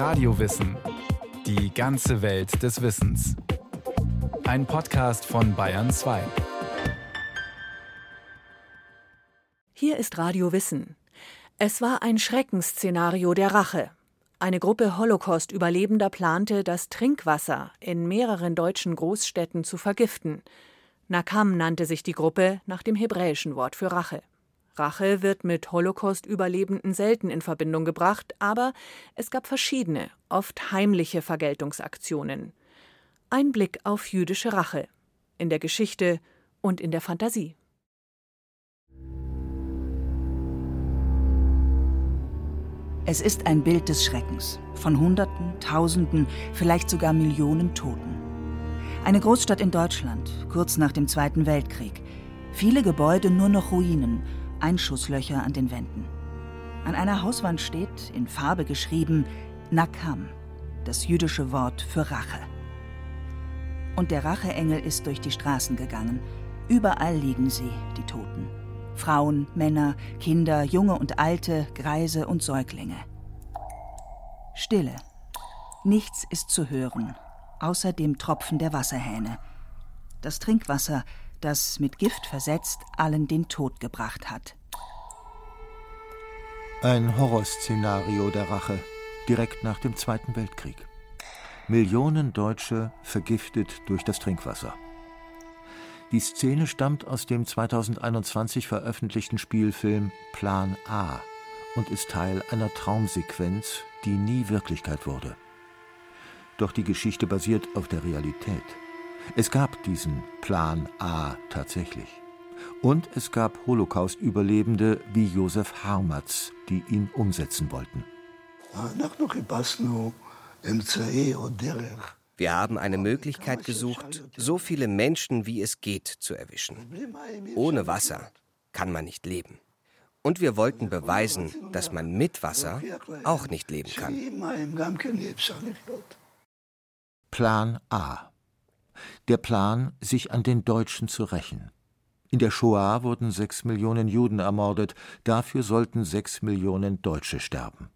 Radiowissen. Die ganze Welt des Wissens. Ein Podcast von Bayern 2. Hier ist Radio Wissen. Es war ein Schreckensszenario der Rache. Eine Gruppe Holocaust-Überlebender plante, das Trinkwasser in mehreren deutschen Großstädten zu vergiften. Nakam nannte sich die Gruppe nach dem hebräischen Wort für Rache. Rache wird mit Holocaust-Überlebenden selten in Verbindung gebracht, aber es gab verschiedene, oft heimliche Vergeltungsaktionen. Ein Blick auf jüdische Rache in der Geschichte und in der Fantasie. Es ist ein Bild des Schreckens von Hunderten, Tausenden, vielleicht sogar Millionen Toten. Eine Großstadt in Deutschland, kurz nach dem Zweiten Weltkrieg. Viele Gebäude nur noch Ruinen, Einschusslöcher an den Wänden. An einer Hauswand steht, in Farbe geschrieben, Nakam, das jüdische Wort für Rache. Und der Racheengel ist durch die Straßen gegangen. Überall liegen sie, die Toten. Frauen, Männer, Kinder, Junge und Alte, Greise und Säuglinge. Stille. Nichts ist zu hören, außer dem Tropfen der Wasserhähne. Das Trinkwasser, das mit Gift versetzt allen den Tod gebracht hat. Ein Horrorszenario der Rache, direkt nach dem Zweiten Weltkrieg. Millionen Deutsche vergiftet durch das Trinkwasser. Die Szene stammt aus dem 2021 veröffentlichten Spielfilm Plan A und ist Teil einer Traumsequenz, die nie Wirklichkeit wurde. Doch die Geschichte basiert auf der Realität. Es gab diesen Plan A tatsächlich. Und es gab Holocaust-Überlebende wie Josef Harmatz, die ihn umsetzen wollten. Wir haben eine Möglichkeit gesucht, so viele Menschen wie es geht zu erwischen. Ohne Wasser kann man nicht leben. Und wir wollten beweisen, dass man mit Wasser auch nicht leben kann. Plan A der Plan, sich an den Deutschen zu rächen. In der Shoah wurden sechs Millionen Juden ermordet, dafür sollten sechs Millionen Deutsche sterben.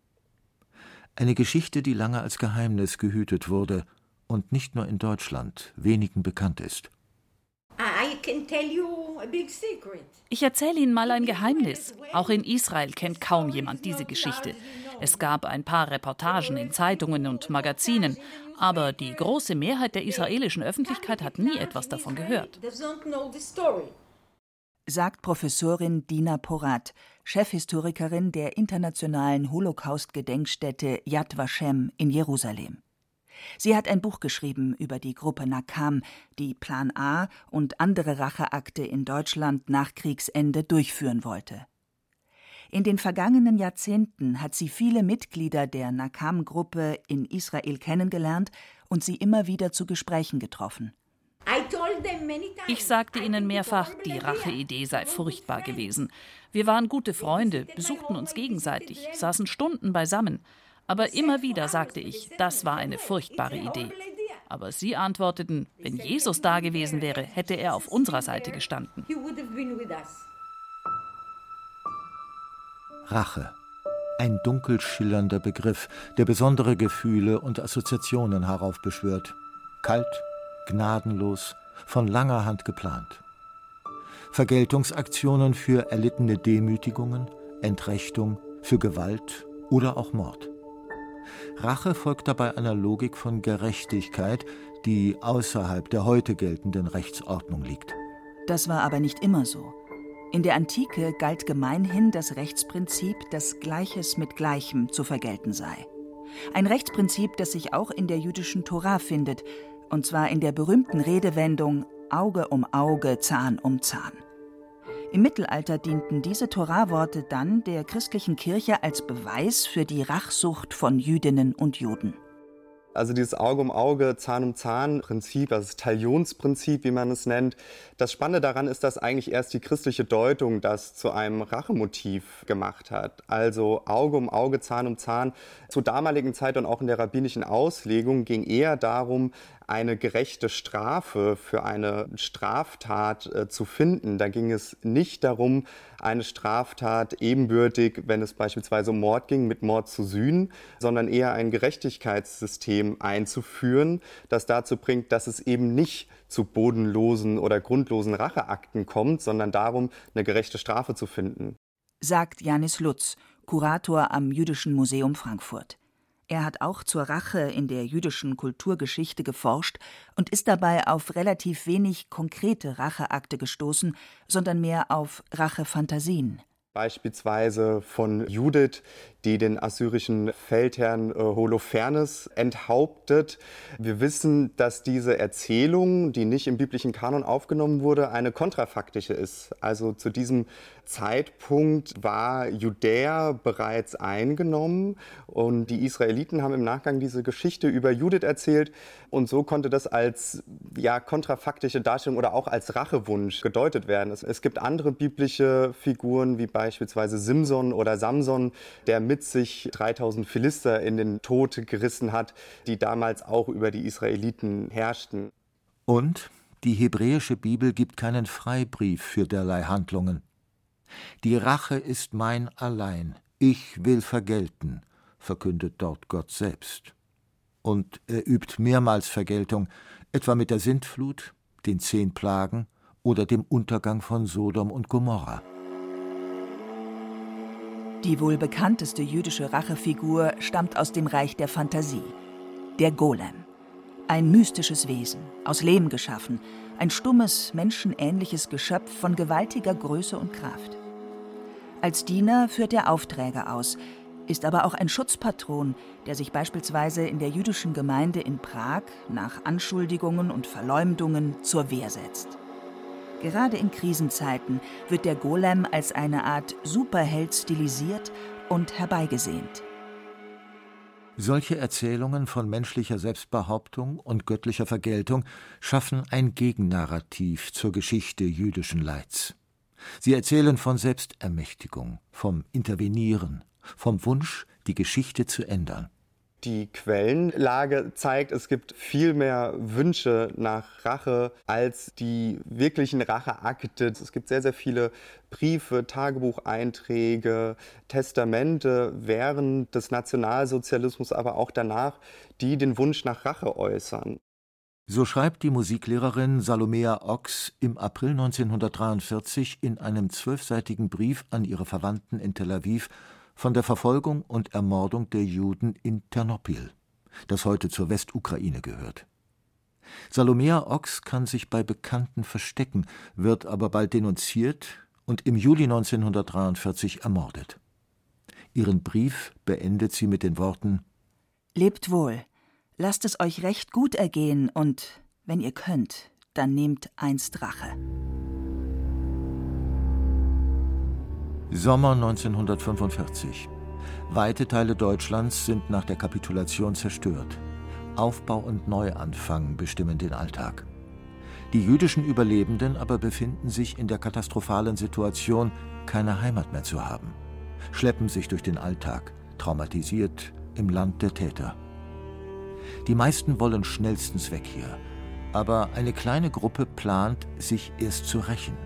Eine Geschichte, die lange als Geheimnis gehütet wurde und nicht nur in Deutschland wenigen bekannt ist. Ich erzähle Ihnen mal ein Geheimnis. Auch in Israel kennt kaum jemand diese Geschichte. Es gab ein paar Reportagen in Zeitungen und Magazinen, aber die große Mehrheit der israelischen Öffentlichkeit hat nie etwas davon gehört. Sagt Professorin Dina Porat, Chefhistorikerin der internationalen Holocaust-Gedenkstätte Yad Vashem in Jerusalem. Sie hat ein Buch geschrieben über die Gruppe Nakam, die Plan A und andere Racheakte in Deutschland nach Kriegsende durchführen wollte. In den vergangenen Jahrzehnten hat sie viele Mitglieder der Nakam-Gruppe in Israel kennengelernt und sie immer wieder zu Gesprächen getroffen. Ich sagte ihnen mehrfach, die Racheidee sei furchtbar gewesen. Wir waren gute Freunde, besuchten uns gegenseitig, saßen Stunden beisammen. Aber immer wieder sagte ich, das war eine furchtbare Idee. Aber sie antworteten, wenn Jesus da gewesen wäre, hätte er auf unserer Seite gestanden. Rache. Ein dunkel schillernder Begriff, der besondere Gefühle und Assoziationen heraufbeschwört. Kalt, gnadenlos, von langer Hand geplant. Vergeltungsaktionen für erlittene Demütigungen, Entrechtung, für Gewalt oder auch Mord. Rache folgt dabei einer Logik von Gerechtigkeit, die außerhalb der heute geltenden Rechtsordnung liegt. Das war aber nicht immer so. In der Antike galt gemeinhin das Rechtsprinzip, dass Gleiches mit Gleichem zu vergelten sei. Ein Rechtsprinzip, das sich auch in der jüdischen Tora findet, und zwar in der berühmten Redewendung Auge um Auge, Zahn um Zahn. Im Mittelalter dienten diese Toraworte dann der christlichen Kirche als Beweis für die Rachsucht von Jüdinnen und Juden. Also dieses Auge um Auge, Zahn um Zahn Prinzip, also das Talionsprinzip, wie man es nennt. Das Spannende daran ist, dass eigentlich erst die christliche Deutung das zu einem Rachemotiv gemacht hat. Also Auge um Auge, Zahn um Zahn. Zur damaligen Zeit und auch in der rabbinischen Auslegung ging eher darum, eine gerechte Strafe für eine Straftat äh, zu finden. Da ging es nicht darum, eine Straftat ebenbürtig, wenn es beispielsweise um Mord ging, mit Mord zu sühnen, sondern eher ein Gerechtigkeitssystem einzuführen, das dazu bringt, dass es eben nicht zu bodenlosen oder grundlosen Racheakten kommt, sondern darum, eine gerechte Strafe zu finden. Sagt Janis Lutz, Kurator am Jüdischen Museum Frankfurt. Er hat auch zur Rache in der jüdischen Kulturgeschichte geforscht und ist dabei auf relativ wenig konkrete Racheakte gestoßen, sondern mehr auf Rachefantasien. Beispielsweise von Judith, die den assyrischen Feldherrn äh, Holofernes enthauptet. Wir wissen, dass diese Erzählung, die nicht im biblischen Kanon aufgenommen wurde, eine kontrafaktische ist. Also zu diesem Zeitpunkt war Judäa bereits eingenommen und die Israeliten haben im Nachgang diese Geschichte über Judith erzählt und so konnte das als ja, kontrafaktische Darstellung oder auch als Rachewunsch gedeutet werden. Es, es gibt andere biblische Figuren wie beispielsweise Simson oder Samson, der mit sich 3000 Philister in den Tod gerissen hat, die damals auch über die Israeliten herrschten. Und die hebräische Bibel gibt keinen Freibrief für derlei Handlungen. Die Rache ist mein allein, ich will vergelten, verkündet dort Gott selbst. Und er übt mehrmals Vergeltung, etwa mit der Sintflut, den zehn Plagen oder dem Untergang von Sodom und Gomorra. Die wohl bekannteste jüdische Rachefigur stammt aus dem Reich der Fantasie, der Golem. Ein mystisches Wesen, aus Lehm geschaffen, ein stummes, menschenähnliches Geschöpf von gewaltiger Größe und Kraft. Als Diener führt er Aufträge aus, ist aber auch ein Schutzpatron, der sich beispielsweise in der jüdischen Gemeinde in Prag nach Anschuldigungen und Verleumdungen zur Wehr setzt. Gerade in Krisenzeiten wird der Golem als eine Art Superheld stilisiert und herbeigesehnt. Solche Erzählungen von menschlicher Selbstbehauptung und göttlicher Vergeltung schaffen ein Gegennarrativ zur Geschichte jüdischen Leids. Sie erzählen von Selbstermächtigung, vom Intervenieren, vom Wunsch, die Geschichte zu ändern. Die Quellenlage zeigt, es gibt viel mehr Wünsche nach Rache als die wirklichen Racheakte. Es gibt sehr, sehr viele Briefe, Tagebucheinträge, Testamente während des Nationalsozialismus, aber auch danach, die den Wunsch nach Rache äußern. So schreibt die Musiklehrerin Salomea Ochs im April 1943 in einem zwölfseitigen Brief an ihre Verwandten in Tel Aviv von der Verfolgung und Ermordung der Juden in Ternopil, das heute zur Westukraine gehört. Salomea Ochs kann sich bei Bekannten verstecken, wird aber bald denunziert und im Juli 1943 ermordet. Ihren Brief beendet sie mit den Worten Lebt wohl, Lasst es euch recht gut ergehen und, wenn ihr könnt, dann nehmt einst Rache. Sommer 1945. Weite Teile Deutschlands sind nach der Kapitulation zerstört. Aufbau und Neuanfang bestimmen den Alltag. Die jüdischen Überlebenden aber befinden sich in der katastrophalen Situation, keine Heimat mehr zu haben, schleppen sich durch den Alltag, traumatisiert im Land der Täter. Die meisten wollen schnellstens weg hier. Aber eine kleine Gruppe plant, sich erst zu rächen.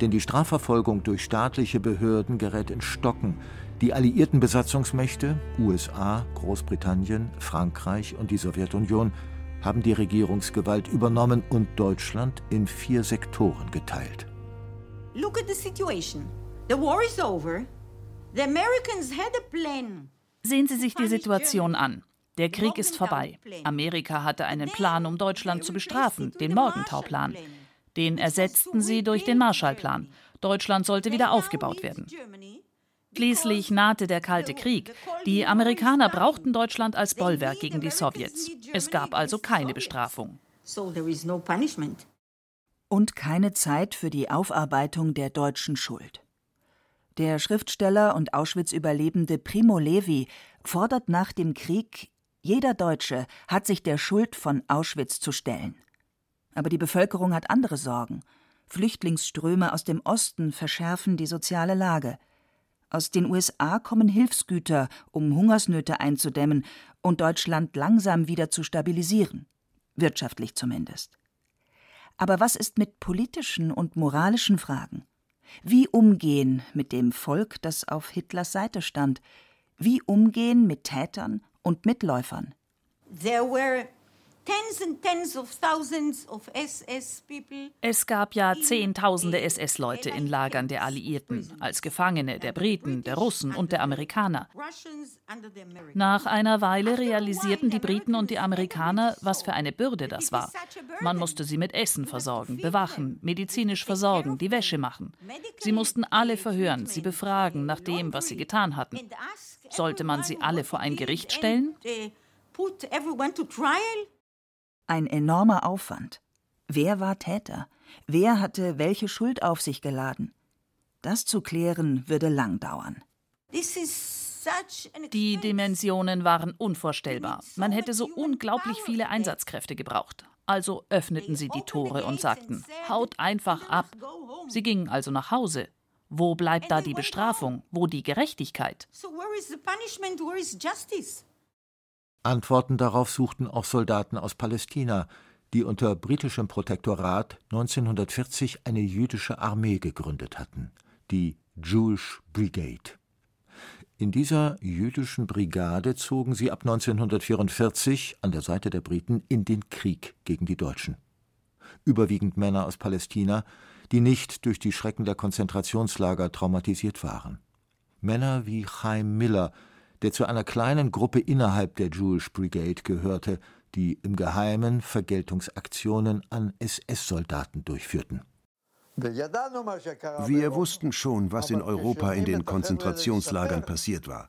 Denn die Strafverfolgung durch staatliche Behörden gerät in Stocken. Die alliierten Besatzungsmächte, USA, Großbritannien, Frankreich und die Sowjetunion, haben die Regierungsgewalt übernommen und Deutschland in vier Sektoren geteilt. Look at the situation. The war is over. The Americans had a plan. Sehen Sie sich die Situation an. Der Krieg ist vorbei. Amerika hatte einen Plan, um Deutschland zu bestrafen, den Morgenthau-Plan. Den ersetzten sie durch den Marshallplan. Deutschland sollte wieder aufgebaut werden. Schließlich nahte der Kalte Krieg. Die Amerikaner brauchten Deutschland als Bollwerk gegen die Sowjets. Es gab also keine Bestrafung. Und keine Zeit für die Aufarbeitung der deutschen Schuld. Der Schriftsteller und Auschwitz-Überlebende Primo Levi fordert nach dem Krieg jeder Deutsche hat sich der Schuld von Auschwitz zu stellen. Aber die Bevölkerung hat andere Sorgen. Flüchtlingsströme aus dem Osten verschärfen die soziale Lage. Aus den USA kommen Hilfsgüter, um Hungersnöte einzudämmen und Deutschland langsam wieder zu stabilisieren. wirtschaftlich zumindest. Aber was ist mit politischen und moralischen Fragen? Wie umgehen mit dem Volk, das auf Hitlers Seite stand? Wie umgehen mit Tätern und Mitläufern? There were es gab ja Zehntausende SS-Leute in Lagern der Alliierten, als Gefangene der Briten, der Russen und der Amerikaner. Nach einer Weile realisierten die Briten und die Amerikaner, was für eine Bürde das war. Man musste sie mit Essen versorgen, bewachen, medizinisch versorgen, die Wäsche machen. Sie mussten alle verhören, sie befragen nach dem, was sie getan hatten. Sollte man sie alle vor ein Gericht stellen? Ein enormer Aufwand. Wer war Täter? Wer hatte welche Schuld auf sich geladen? Das zu klären würde lang dauern. Die Dimensionen waren unvorstellbar. Man hätte so unglaublich viele Einsatzkräfte gebraucht. Also öffneten sie die Tore und sagten, haut einfach ab. Sie gingen also nach Hause. Wo bleibt da die Bestrafung? Wo die Gerechtigkeit? Antworten darauf suchten auch Soldaten aus Palästina, die unter britischem Protektorat 1940 eine jüdische Armee gegründet hatten, die Jewish Brigade. In dieser jüdischen Brigade zogen sie ab 1944 an der Seite der Briten in den Krieg gegen die Deutschen. Überwiegend Männer aus Palästina, die nicht durch die Schrecken der Konzentrationslager traumatisiert waren. Männer wie Chaim Miller, der zu einer kleinen Gruppe innerhalb der Jewish Brigade gehörte, die im Geheimen Vergeltungsaktionen an SS-Soldaten durchführten. Wir wussten schon, was in Europa in den Konzentrationslagern passiert war.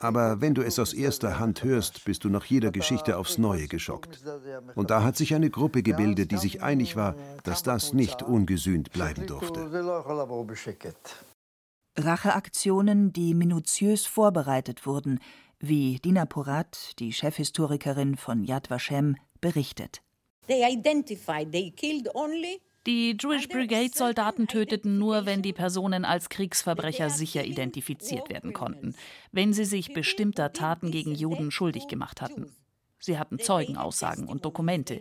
Aber wenn du es aus erster Hand hörst, bist du nach jeder Geschichte aufs Neue geschockt. Und da hat sich eine Gruppe gebildet, die sich einig war, dass das nicht ungesühnt bleiben durfte. Racheaktionen, die minutiös vorbereitet wurden, wie Dina Porat, die Chefhistorikerin von Yad Vashem, berichtet. Die Jewish Brigade-Soldaten töteten nur, wenn die Personen als Kriegsverbrecher sicher identifiziert werden konnten, wenn sie sich bestimmter Taten gegen Juden schuldig gemacht hatten. Sie hatten Zeugenaussagen und Dokumente.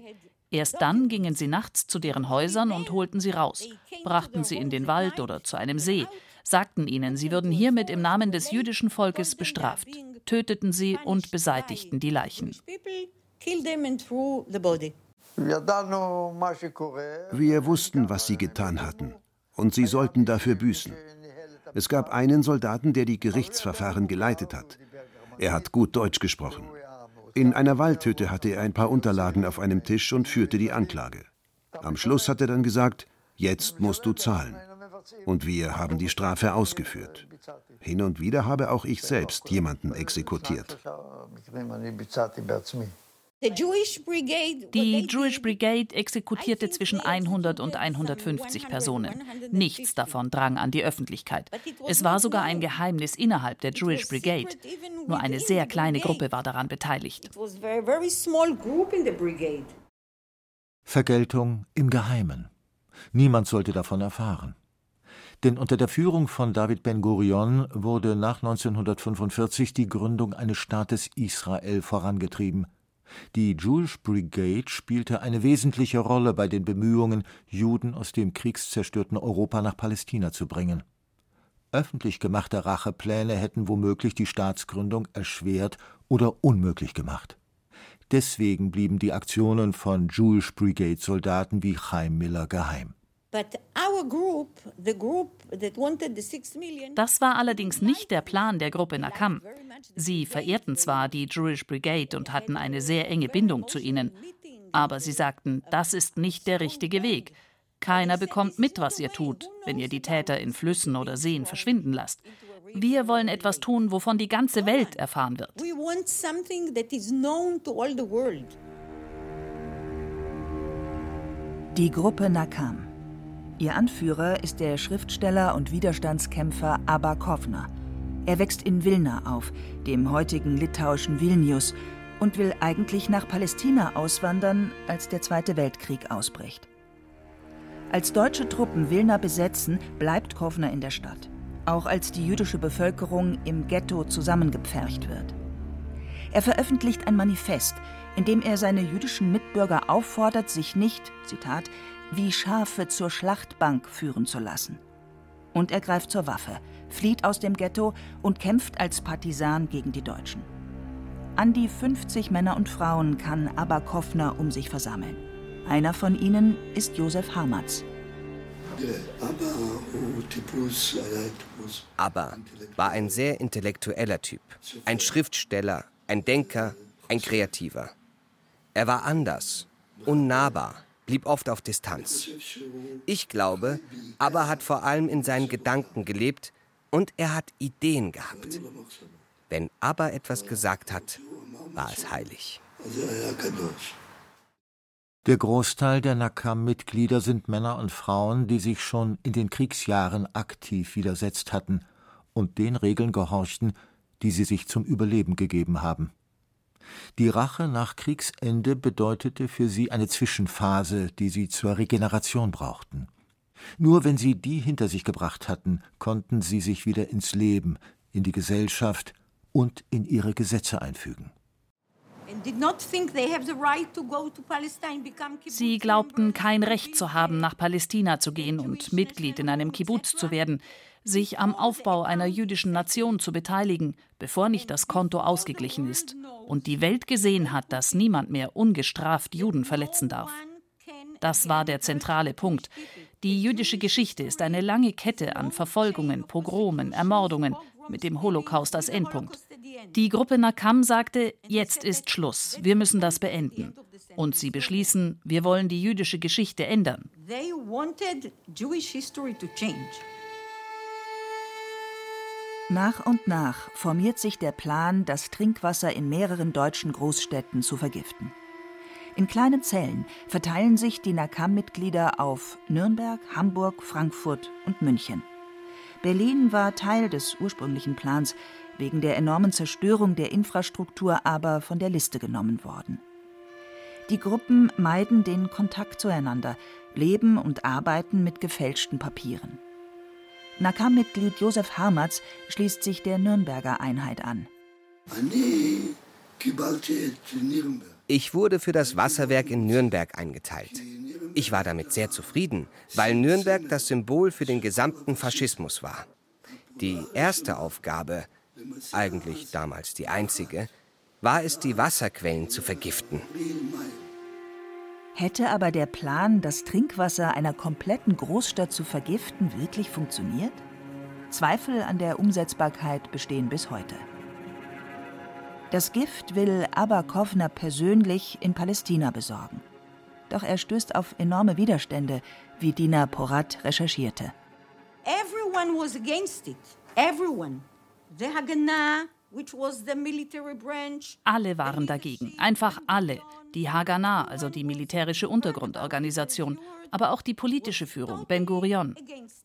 Erst dann gingen sie nachts zu deren Häusern und holten sie raus, brachten sie in den Wald oder zu einem See, sagten ihnen, sie würden hiermit im Namen des jüdischen Volkes bestraft, töteten sie und beseitigten die Leichen. Wir wussten, was sie getan hatten, und sie sollten dafür büßen. Es gab einen Soldaten, der die Gerichtsverfahren geleitet hat. Er hat gut Deutsch gesprochen. In einer Waldhütte hatte er ein paar Unterlagen auf einem Tisch und führte die Anklage. Am Schluss hat er dann gesagt, jetzt musst du zahlen. Und wir haben die Strafe ausgeführt. Hin und wieder habe auch ich selbst jemanden exekutiert. Die Jewish Brigade exekutierte zwischen 100 und 150 Personen. Nichts davon drang an die Öffentlichkeit. Es war sogar ein Geheimnis innerhalb der Jewish Brigade. Nur eine sehr kleine Gruppe war daran beteiligt. Vergeltung im Geheimen. Niemand sollte davon erfahren. Denn unter der Führung von David Ben-Gurion wurde nach 1945 die Gründung eines Staates Israel vorangetrieben. Die Jewish Brigade spielte eine wesentliche Rolle bei den Bemühungen, Juden aus dem kriegszerstörten Europa nach Palästina zu bringen. Öffentlich gemachte Rachepläne hätten womöglich die Staatsgründung erschwert oder unmöglich gemacht. Deswegen blieben die Aktionen von Jewish Brigade Soldaten wie Chaim Miller geheim. Das war allerdings nicht der Plan der Gruppe Nakam. Sie verehrten zwar die Jewish Brigade und hatten eine sehr enge Bindung zu ihnen, aber sie sagten, das ist nicht der richtige Weg. Keiner bekommt mit, was ihr tut, wenn ihr die Täter in Flüssen oder Seen verschwinden lasst. Wir wollen etwas tun, wovon die ganze Welt erfahren wird. Die Gruppe Nakam. Ihr Anführer ist der Schriftsteller und Widerstandskämpfer Abba Kovner. Er wächst in Vilna auf, dem heutigen litauischen Vilnius, und will eigentlich nach Palästina auswandern, als der Zweite Weltkrieg ausbricht. Als deutsche Truppen Vilna besetzen, bleibt Kovner in der Stadt, auch als die jüdische Bevölkerung im Ghetto zusammengepfercht wird. Er veröffentlicht ein Manifest, in dem er seine jüdischen Mitbürger auffordert, sich nicht, Zitat, wie Schafe zur Schlachtbank führen zu lassen. Und er greift zur Waffe, flieht aus dem Ghetto und kämpft als Partisan gegen die Deutschen. An die 50 Männer und Frauen kann Abba Kofner um sich versammeln. Einer von ihnen ist Josef Hamatz. Abba war ein sehr intellektueller Typ, ein Schriftsteller, ein Denker, ein Kreativer. Er war anders, unnahbar, blieb oft auf Distanz. Ich glaube, Abba hat vor allem in seinen Gedanken gelebt und er hat Ideen gehabt. Wenn Abba etwas gesagt hat, war es heilig. Der Großteil der Nakam-Mitglieder sind Männer und Frauen, die sich schon in den Kriegsjahren aktiv widersetzt hatten und den Regeln gehorchten, die sie sich zum Überleben gegeben haben. Die Rache nach Kriegsende bedeutete für sie eine Zwischenphase, die sie zur Regeneration brauchten. Nur wenn sie die hinter sich gebracht hatten, konnten sie sich wieder ins Leben, in die Gesellschaft und in ihre Gesetze einfügen. Sie glaubten kein Recht zu haben, nach Palästina zu gehen und Mitglied in einem Kibbutz zu werden, sich am Aufbau einer jüdischen Nation zu beteiligen, bevor nicht das Konto ausgeglichen ist und die Welt gesehen hat, dass niemand mehr ungestraft Juden verletzen darf. Das war der zentrale Punkt. Die jüdische Geschichte ist eine lange Kette an Verfolgungen, Pogromen, Ermordungen, mit dem Holocaust als Endpunkt. Die Gruppe Nakam sagte, jetzt ist Schluss, wir müssen das beenden. Und sie beschließen, wir wollen die jüdische Geschichte ändern. Nach und nach formiert sich der Plan, das Trinkwasser in mehreren deutschen Großstädten zu vergiften. In kleinen Zellen verteilen sich die Nakam-Mitglieder auf Nürnberg, Hamburg, Frankfurt und München. Berlin war Teil des ursprünglichen Plans, wegen der enormen Zerstörung der Infrastruktur aber von der Liste genommen worden. Die Gruppen meiden den Kontakt zueinander, leben und arbeiten mit gefälschten Papieren. Nakam-Mitglied Josef Harmatz schließt sich der Nürnberger Einheit an. Ich wurde für das Wasserwerk in Nürnberg eingeteilt. Ich war damit sehr zufrieden, weil Nürnberg das Symbol für den gesamten Faschismus war. Die erste Aufgabe eigentlich damals die einzige, war es, die Wasserquellen zu vergiften. Hätte aber der Plan, das Trinkwasser einer kompletten Großstadt zu vergiften, wirklich funktioniert? Zweifel an der Umsetzbarkeit bestehen bis heute. Das Gift will Abakovner persönlich in Palästina besorgen. Doch er stößt auf enorme Widerstände, wie Dina Porat recherchierte. Everyone was against it. Everyone. Alle waren dagegen, einfach alle. Die Haganah, also die militärische Untergrundorganisation, aber auch die politische Führung, Ben Gurion.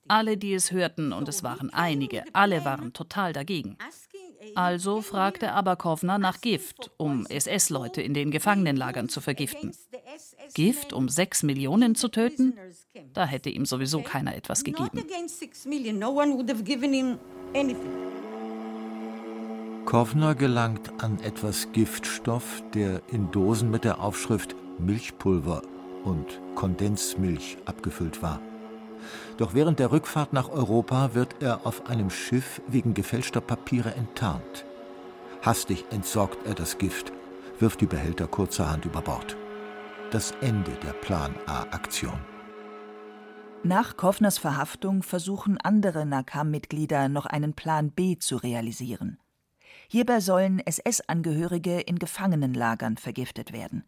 Alle, die es hörten, und es waren einige, alle waren total dagegen. Also fragte Abakovna nach Gift, um SS-Leute in den Gefangenenlagern zu vergiften. Gift, um sechs Millionen zu töten? Da hätte ihm sowieso keiner etwas gegeben. Kovner gelangt an etwas Giftstoff, der in Dosen mit der Aufschrift Milchpulver und Kondensmilch abgefüllt war. Doch während der Rückfahrt nach Europa wird er auf einem Schiff wegen gefälschter Papiere enttarnt. Hastig entsorgt er das Gift, wirft die Behälter kurzerhand über Bord. Das Ende der Plan A-Aktion. Nach Kovners Verhaftung versuchen andere Nakam-Mitglieder noch einen Plan B zu realisieren. Hierbei sollen SS-Angehörige in Gefangenenlagern vergiftet werden.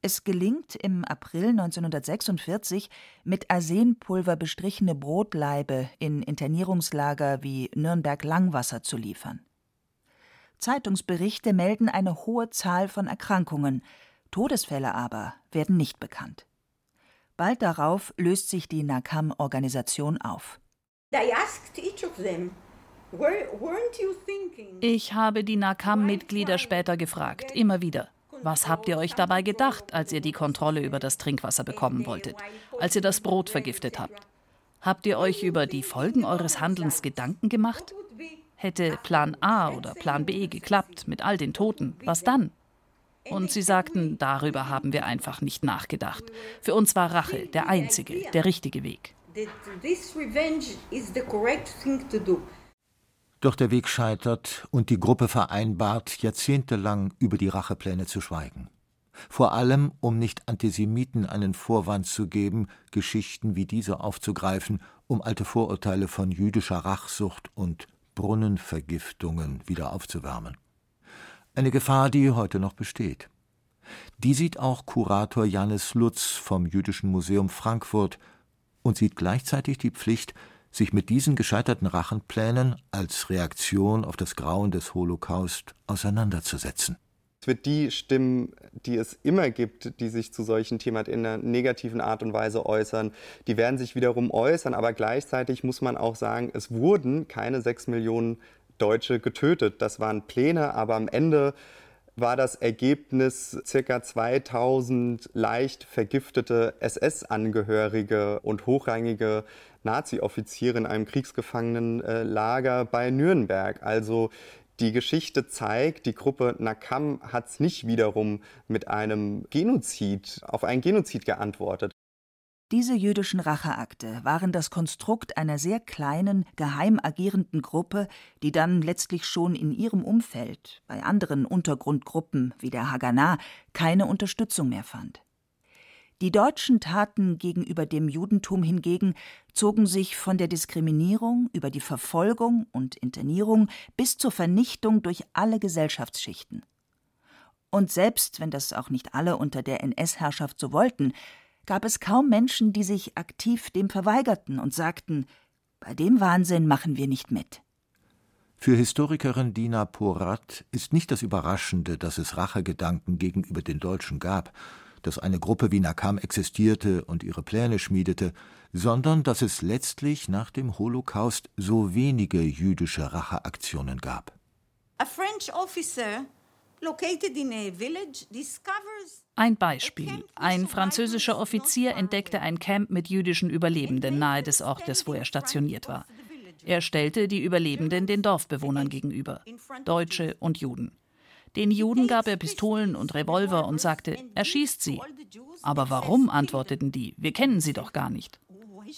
Es gelingt im April 1946, mit Arsenpulver bestrichene Brotlaibe in Internierungslager wie Nürnberg-Langwasser zu liefern. Zeitungsberichte melden eine hohe Zahl von Erkrankungen, Todesfälle aber werden nicht bekannt. Bald darauf löst sich die Nakam-Organisation auf. I asked each ich habe die Nakam-Mitglieder später gefragt, immer wieder. Was habt ihr euch dabei gedacht, als ihr die Kontrolle über das Trinkwasser bekommen wolltet, als ihr das Brot vergiftet habt? Habt ihr euch über die Folgen eures Handelns Gedanken gemacht? Hätte Plan A oder Plan B geklappt mit all den Toten, was dann? Und sie sagten, darüber haben wir einfach nicht nachgedacht. Für uns war Rache der einzige, der richtige Weg. Doch der Weg scheitert und die Gruppe vereinbart, jahrzehntelang über die Rachepläne zu schweigen. Vor allem, um nicht Antisemiten einen Vorwand zu geben, Geschichten wie diese aufzugreifen, um alte Vorurteile von jüdischer Rachsucht und Brunnenvergiftungen wieder aufzuwärmen. Eine Gefahr, die heute noch besteht. Die sieht auch Kurator Janis Lutz vom Jüdischen Museum Frankfurt und sieht gleichzeitig die Pflicht, sich mit diesen gescheiterten Rachenplänen als Reaktion auf das Grauen des Holocaust auseinanderzusetzen. Es wird die Stimmen, die es immer gibt, die sich zu solchen Themen in einer negativen Art und Weise äußern, die werden sich wiederum äußern. Aber gleichzeitig muss man auch sagen, es wurden keine sechs Millionen Deutsche getötet. Das waren Pläne, aber am Ende war das Ergebnis ca. 2000 leicht vergiftete SS-Angehörige und hochrangige Nazi-Offiziere in einem Kriegsgefangenenlager bei Nürnberg. Also die Geschichte zeigt, die Gruppe Nakam hat es nicht wiederum mit einem Genozid, auf einen Genozid geantwortet. Diese jüdischen Racheakte waren das Konstrukt einer sehr kleinen, geheim agierenden Gruppe, die dann letztlich schon in ihrem Umfeld, bei anderen Untergrundgruppen wie der Haganah, keine Unterstützung mehr fand. Die deutschen Taten gegenüber dem Judentum hingegen zogen sich von der Diskriminierung über die Verfolgung und Internierung bis zur Vernichtung durch alle Gesellschaftsschichten. Und selbst wenn das auch nicht alle unter der NS-Herrschaft so wollten, gab es kaum Menschen, die sich aktiv dem verweigerten und sagten, bei dem Wahnsinn machen wir nicht mit. Für Historikerin Dina Porat ist nicht das Überraschende, dass es Rachegedanken gegenüber den Deutschen gab, dass eine Gruppe wie Nakam existierte und ihre Pläne schmiedete, sondern dass es letztlich nach dem Holocaust so wenige jüdische Racheaktionen gab. A French officer ein Beispiel. Ein französischer Offizier entdeckte ein Camp mit jüdischen Überlebenden nahe des Ortes, wo er stationiert war. Er stellte die Überlebenden den Dorfbewohnern gegenüber, Deutsche und Juden. Den Juden gab er Pistolen und Revolver und sagte, erschießt sie. Aber warum, antworteten die, wir kennen sie doch gar nicht.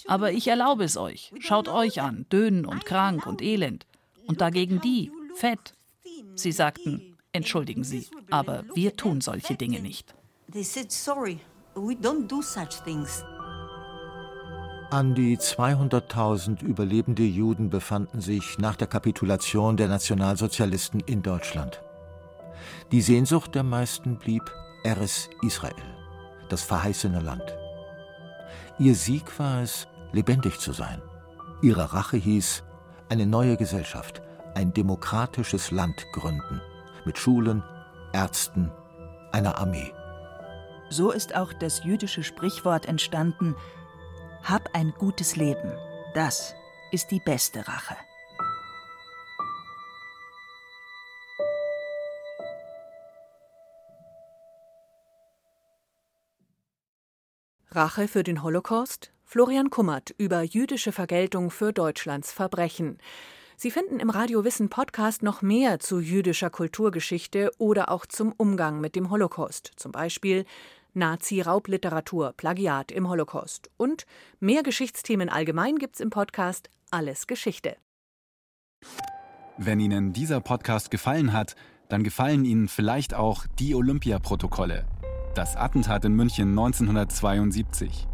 Aber ich erlaube es euch, schaut euch an, dünn und krank und elend. Und dagegen die, fett. Sie sagten, entschuldigen Sie, aber wir tun solche Dinge nicht. They said, sorry, we don't do such things. An die 200.000 überlebende Juden befanden sich nach der Kapitulation der Nationalsozialisten in Deutschland. Die Sehnsucht der meisten blieb Eres Israel, das verheißene Land. Ihr Sieg war es, lebendig zu sein. Ihre Rache hieß, eine neue Gesellschaft, ein demokratisches Land gründen, mit Schulen, Ärzten, einer Armee. So ist auch das jüdische Sprichwort entstanden, Hab ein gutes Leben, das ist die beste Rache. Rache für den Holocaust? Florian Kummert über jüdische Vergeltung für Deutschlands Verbrechen. Sie finden im Radio Wissen Podcast noch mehr zu jüdischer Kulturgeschichte oder auch zum Umgang mit dem Holocaust. Zum Beispiel Nazi-Raubliteratur, Plagiat im Holocaust. Und mehr Geschichtsthemen allgemein gibt's im Podcast Alles Geschichte. Wenn Ihnen dieser Podcast gefallen hat, dann gefallen Ihnen vielleicht auch die Olympia-Protokolle. Das Attentat in München 1972.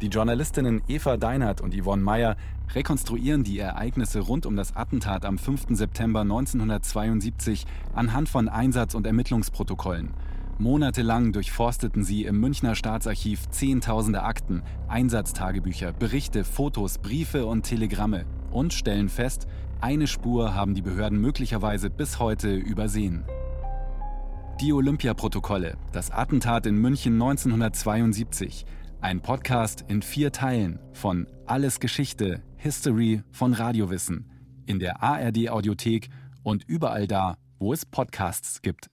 Die Journalistinnen Eva Deinert und Yvonne Meyer rekonstruieren die Ereignisse rund um das Attentat am 5. September 1972 anhand von Einsatz- und Ermittlungsprotokollen Monatelang durchforsteten sie im Münchner Staatsarchiv Zehntausende Akten, Einsatztagebücher, Berichte, Fotos, Briefe und Telegramme und stellen fest, eine Spur haben die Behörden möglicherweise bis heute übersehen. Die Olympiaprotokolle, das Attentat in München 1972, ein Podcast in vier Teilen von Alles Geschichte, History von Radiowissen, in der ARD Audiothek und überall da, wo es Podcasts gibt.